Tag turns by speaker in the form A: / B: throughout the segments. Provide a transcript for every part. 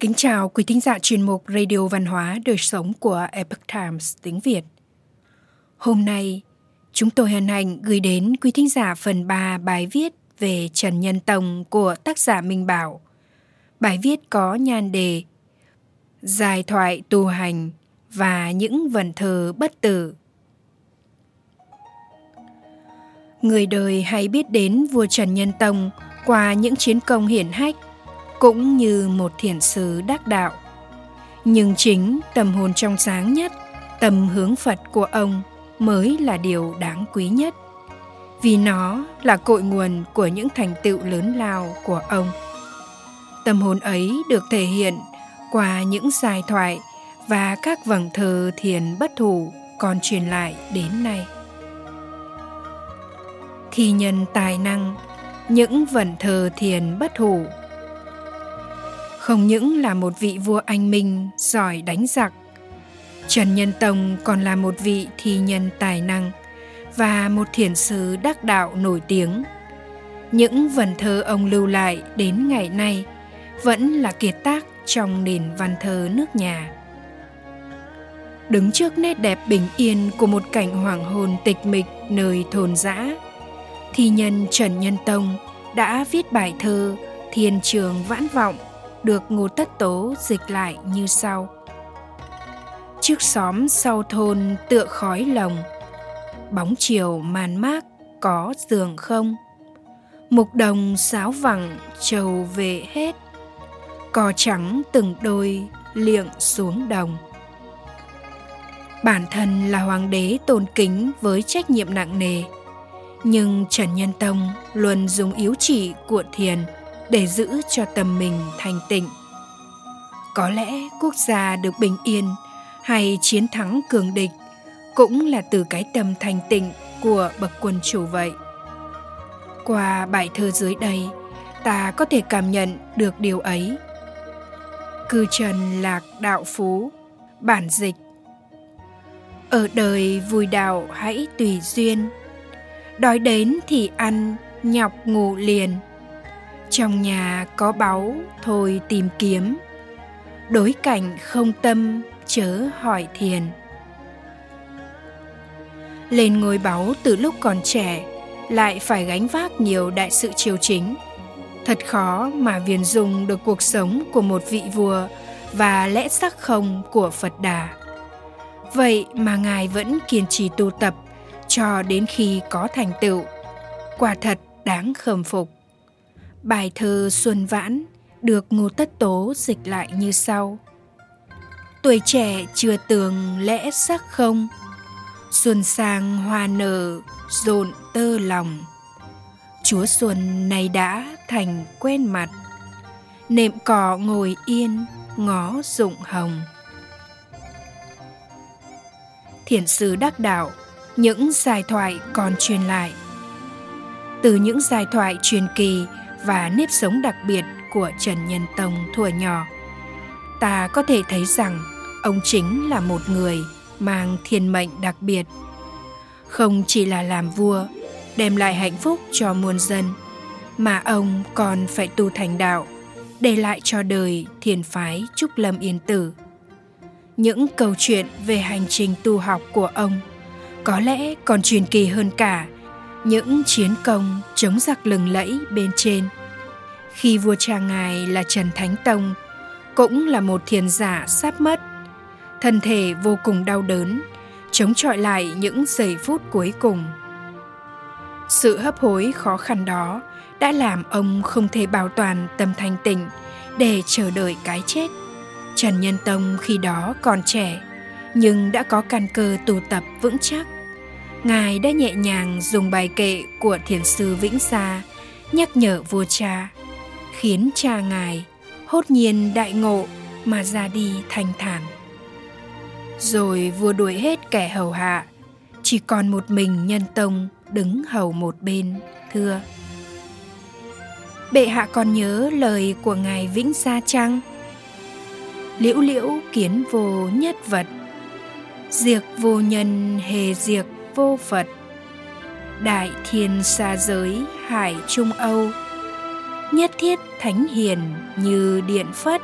A: Kính chào quý thính giả chuyên mục Radio Văn hóa Đời Sống của Epoch Times tiếng Việt. Hôm nay, chúng tôi hân hạnh gửi đến quý thính giả phần 3 bài viết về Trần Nhân Tông của tác giả Minh Bảo. Bài viết có nhan đề Dài thoại tu hành và những vần thơ bất tử. Người đời hay biết đến vua Trần Nhân Tông qua những chiến công hiển hách cũng như một thiền sứ đắc đạo. Nhưng chính tâm hồn trong sáng nhất, tâm hướng Phật của ông mới là điều đáng quý nhất. Vì nó là cội nguồn của những thành tựu lớn lao của ông. Tâm hồn ấy được thể hiện qua những giai thoại và các vầng thơ thiền bất thủ còn truyền lại đến nay. Thi nhân tài năng, những vần thơ thiền bất hủ không những là một vị vua anh minh, giỏi đánh giặc, trần nhân tông còn là một vị thi nhân tài năng và một thiền sứ đắc đạo nổi tiếng. Những vần thơ ông lưu lại đến ngày nay vẫn là kiệt tác trong nền văn thơ nước nhà. Đứng trước nét đẹp bình yên của một cảnh hoàng hôn tịch mịch nơi thôn dã, thi nhân trần nhân tông đã viết bài thơ thiên trường vãn vọng được Ngô Tất Tố dịch lại như sau. Trước xóm sau thôn tựa khói lồng, bóng chiều màn mát có giường không? Mục đồng sáo vẳng trầu về hết, cò trắng từng đôi liệng xuống đồng. Bản thân là hoàng đế tôn kính với trách nhiệm nặng nề, nhưng Trần Nhân Tông luôn dùng yếu chỉ của thiền – để giữ cho tâm mình thanh tịnh. Có lẽ quốc gia được bình yên hay chiến thắng cường địch cũng là từ cái tâm thanh tịnh của bậc quân chủ vậy. Qua bài thơ dưới đây, ta có thể cảm nhận được điều ấy. Cư trần lạc đạo phú, bản dịch. Ở đời vui đạo hãy tùy duyên, đói đến thì ăn, nhọc ngủ liền trong nhà có báu, thôi tìm kiếm. Đối cảnh không tâm, chớ hỏi thiền. Lên ngôi báu từ lúc còn trẻ, lại phải gánh vác nhiều đại sự triều chính. Thật khó mà viền dung được cuộc sống của một vị vua và lẽ sắc không của phật đà. Vậy mà ngài vẫn kiên trì tu tập cho đến khi có thành tựu. Quả thật đáng khâm phục. Bài thơ Xuân Vãn được Ngô Tất Tố dịch lại như sau. Tuổi trẻ chưa tường lẽ sắc không, Xuân sang hoa nở rộn tơ lòng. Chúa Xuân này đã thành quen mặt, Nệm cỏ ngồi yên ngó rụng hồng. Thiền sư đắc đạo, những giải thoại còn truyền lại. Từ những giải thoại truyền kỳ và nếp sống đặc biệt của Trần Nhân Tông thuở nhỏ. Ta có thể thấy rằng ông chính là một người mang thiên mệnh đặc biệt. Không chỉ là làm vua, đem lại hạnh phúc cho muôn dân, mà ông còn phải tu thành đạo, để lại cho đời thiền phái Trúc Lâm Yên Tử. Những câu chuyện về hành trình tu học của ông có lẽ còn truyền kỳ hơn cả những chiến công chống giặc lừng lẫy bên trên. Khi vua cha ngài là Trần Thánh Tông, cũng là một thiền giả sắp mất, thân thể vô cùng đau đớn, chống chọi lại những giây phút cuối cùng. Sự hấp hối khó khăn đó đã làm ông không thể bảo toàn tâm thanh tịnh để chờ đợi cái chết. Trần Nhân Tông khi đó còn trẻ, nhưng đã có căn cơ tu tập vững chắc ngài đã nhẹ nhàng dùng bài kệ của thiền sư vĩnh Sa, nhắc nhở vua cha, khiến cha ngài hốt nhiên đại ngộ mà ra đi thanh thản. Rồi vua đuổi hết kẻ hầu hạ, chỉ còn một mình nhân tông đứng hầu một bên, thưa. Bệ hạ còn nhớ lời của ngài vĩnh Sa chăng? Liễu liễu kiến vô nhất vật, diệt vô nhân hề diệt vô phật. Đại thiên xa giới, hải trung âu. Nhất thiết thánh hiền như điện phất.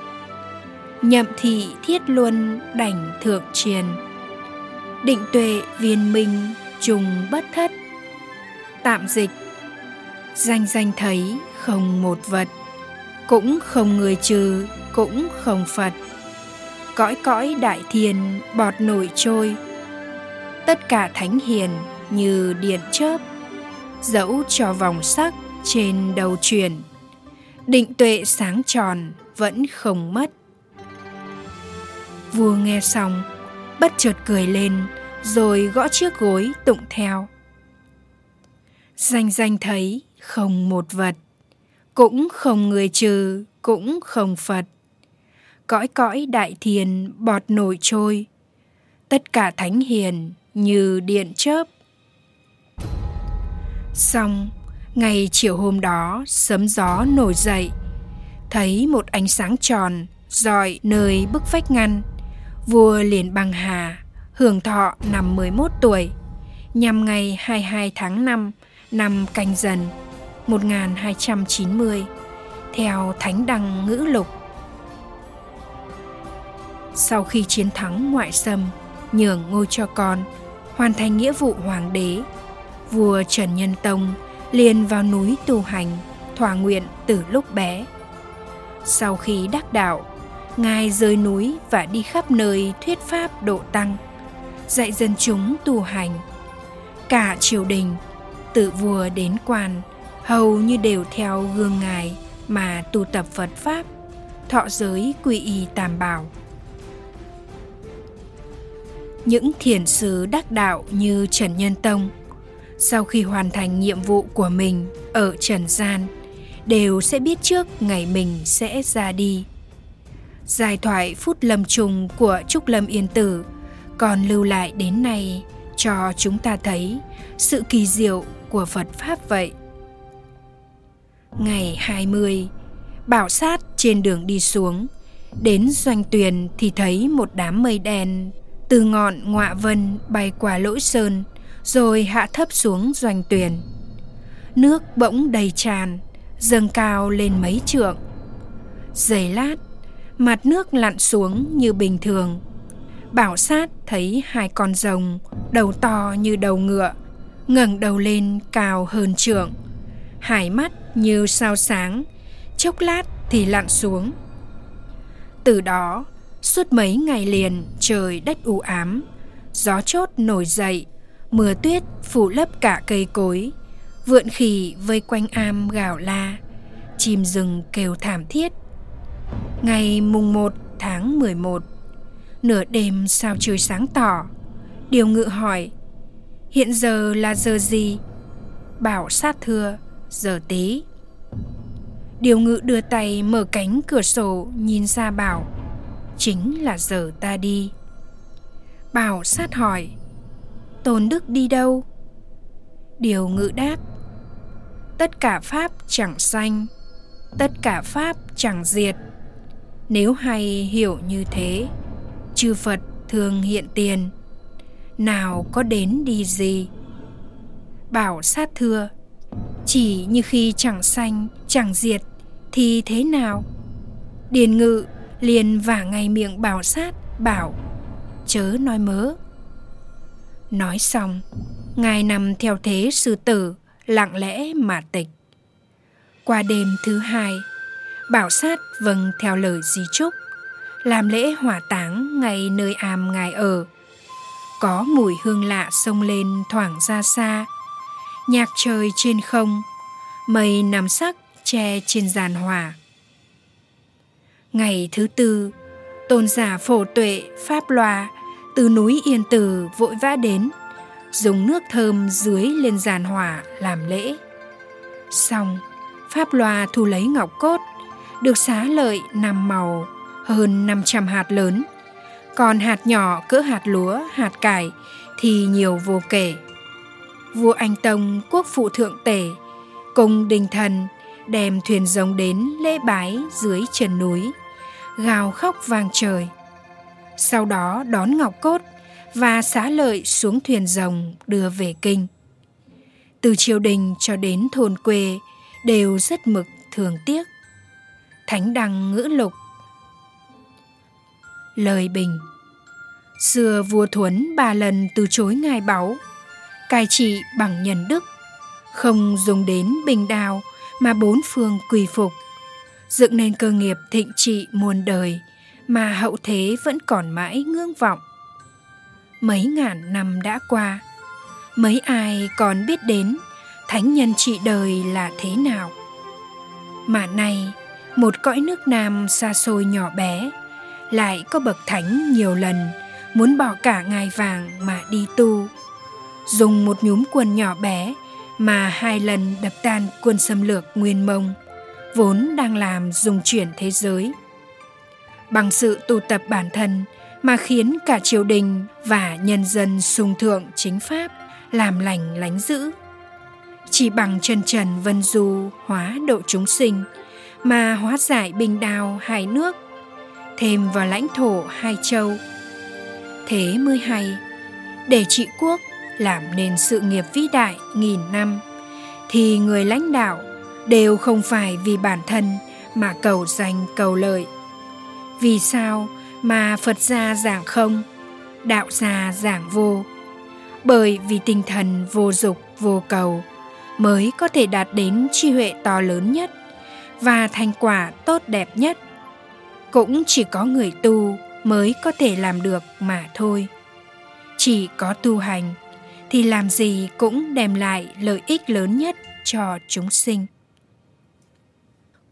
A: Nhậm thị thiết luân, đảnh thượng triền. Định tuệ viên minh trùng bất thất. Tạm dịch. Danh danh thấy không một vật, cũng không người trừ, cũng không phật. Cõi cõi đại thiên bọt nổi trôi tất cả thánh hiền như điện chớp, dẫu cho vòng sắc trên đầu truyền, định tuệ sáng tròn vẫn không mất. Vua nghe xong, bất chợt cười lên rồi gõ chiếc gối tụng theo. Danh danh thấy không một vật, cũng không người trừ, cũng không phật. Cõi cõi đại thiền bọt nổi trôi, tất cả thánh hiền như điện chớp. Xong ngày chiều hôm đó sấm gió nổi dậy. Thấy một ánh sáng tròn dọi nơi bức vách ngăn. Vua liền băng hà hưởng thọ năm 11 tuổi. Nhằm ngày 22 tháng 5 năm canh dần 1290 theo Thánh Đăng Ngữ Lục. Sau khi chiến thắng ngoại xâm, nhường ngôi cho con, hoàn thành nghĩa vụ hoàng đế, vua Trần Nhân Tông liền vào núi tu hành, thỏa nguyện từ lúc bé. Sau khi đắc đạo, Ngài rời núi và đi khắp nơi thuyết pháp độ tăng, dạy dân chúng tu hành. Cả triều đình, từ vua đến quan, hầu như đều theo gương Ngài mà tu tập Phật Pháp, thọ giới quy y tam bảo. Những thiền sứ đắc đạo như Trần Nhân Tông, sau khi hoàn thành nhiệm vụ của mình ở trần gian, đều sẽ biết trước ngày mình sẽ ra đi. Giải thoại phút lâm trùng của Trúc Lâm Yên Tử còn lưu lại đến nay cho chúng ta thấy sự kỳ diệu của Phật Pháp vậy. Ngày 20, bảo sát trên đường đi xuống, đến doanh tuyền thì thấy một đám mây đen từ ngọn ngọa vân bay qua lỗi sơn rồi hạ thấp xuống doanh tuyền. Nước bỗng đầy tràn, dâng cao lên mấy trượng. Giây lát, mặt nước lặn xuống như bình thường. Bảo sát thấy hai con rồng, đầu to như đầu ngựa, ngẩng đầu lên cao hơn trượng. Hải mắt như sao sáng, chốc lát thì lặn xuống. Từ đó, suốt mấy ngày liền trời đất u ám, gió chốt nổi dậy, mưa tuyết phủ lấp cả cây cối, vượn khỉ vây quanh am gào la, chim rừng kêu thảm thiết. Ngày mùng 1 tháng 11, nửa đêm sao trời sáng tỏ, điều ngự hỏi, hiện giờ là giờ gì? Bảo sát thưa, giờ tí. Điều ngự đưa tay mở cánh cửa sổ nhìn ra bảo, chính là giờ ta đi. Bảo sát hỏi, Tôn Đức đi đâu? Điều ngự đáp, tất cả pháp chẳng sanh, tất cả pháp chẳng diệt. Nếu hay hiểu như thế, chư Phật thường hiện tiền, nào có đến đi gì? Bảo sát thưa, chỉ như khi chẳng sanh, chẳng diệt, thì thế nào? Điền ngự liền vả ngay miệng bảo sát, bảo, chớ nói mớ. Nói xong, ngài nằm theo thế sư tử, lặng lẽ mà tịch. Qua đêm thứ hai, bảo sát vâng theo lời di trúc, làm lễ hỏa táng ngay nơi am ngài ở. Có mùi hương lạ sông lên thoảng ra xa, nhạc trời trên không, mây nằm sắc che trên giàn hỏa. Ngày thứ tư, tôn giả phổ tuệ pháp loa từ núi Yên Tử vội vã đến, dùng nước thơm dưới lên giàn hỏa làm lễ. Xong, pháp loa thu lấy ngọc cốt, được xá lợi năm màu, hơn 500 hạt lớn, còn hạt nhỏ cỡ hạt lúa, hạt cải thì nhiều vô kể. Vua Anh Tông quốc phụ thượng tể, cùng đình thần đem thuyền rồng đến lễ bái dưới chân núi, gào khóc vang trời. Sau đó đón Ngọc Cốt và xá lợi xuống thuyền rồng đưa về kinh. Từ triều đình cho đến thôn quê đều rất mực thường tiếc. Thánh đăng ngữ lục lời bình xưa vua thuấn ba lần từ chối ngài báu, cai trị bằng nhân đức, không dùng đến bình đào mà bốn phương quỳ phục dựng nên cơ nghiệp thịnh trị muôn đời, mà hậu thế vẫn còn mãi ngưỡng vọng. Mấy ngàn năm đã qua, mấy ai còn biết đến thánh nhân trị đời là thế nào? Mà nay, một cõi nước nam xa xôi nhỏ bé lại có bậc thánh nhiều lần muốn bỏ cả ngai vàng mà đi tu. Dùng một nhúm quân nhỏ bé mà hai lần đập tan quân xâm lược nguyên mông vốn đang làm dùng chuyển thế giới. Bằng sự tu tập bản thân mà khiến cả triều đình và nhân dân sung thượng chính pháp, làm lành lánh dữ. Chỉ bằng chân trần vân du hóa độ chúng sinh mà hóa giải bình đào hai nước, thêm vào lãnh thổ hai châu. Thế mới hay, để trị quốc làm nên sự nghiệp vĩ đại nghìn năm, thì người lãnh đạo đều không phải vì bản thân mà cầu danh, cầu lợi. Vì sao mà phật gia giảng không, đạo gia giảng vô? Bởi vì tinh thần vô dục, vô cầu mới có thể đạt đến tri huệ to lớn nhất và thành quả tốt đẹp nhất. Cũng chỉ có người tu mới có thể làm được mà thôi. Chỉ có tu hành thì làm gì cũng đem lại lợi ích lớn nhất cho chúng sinh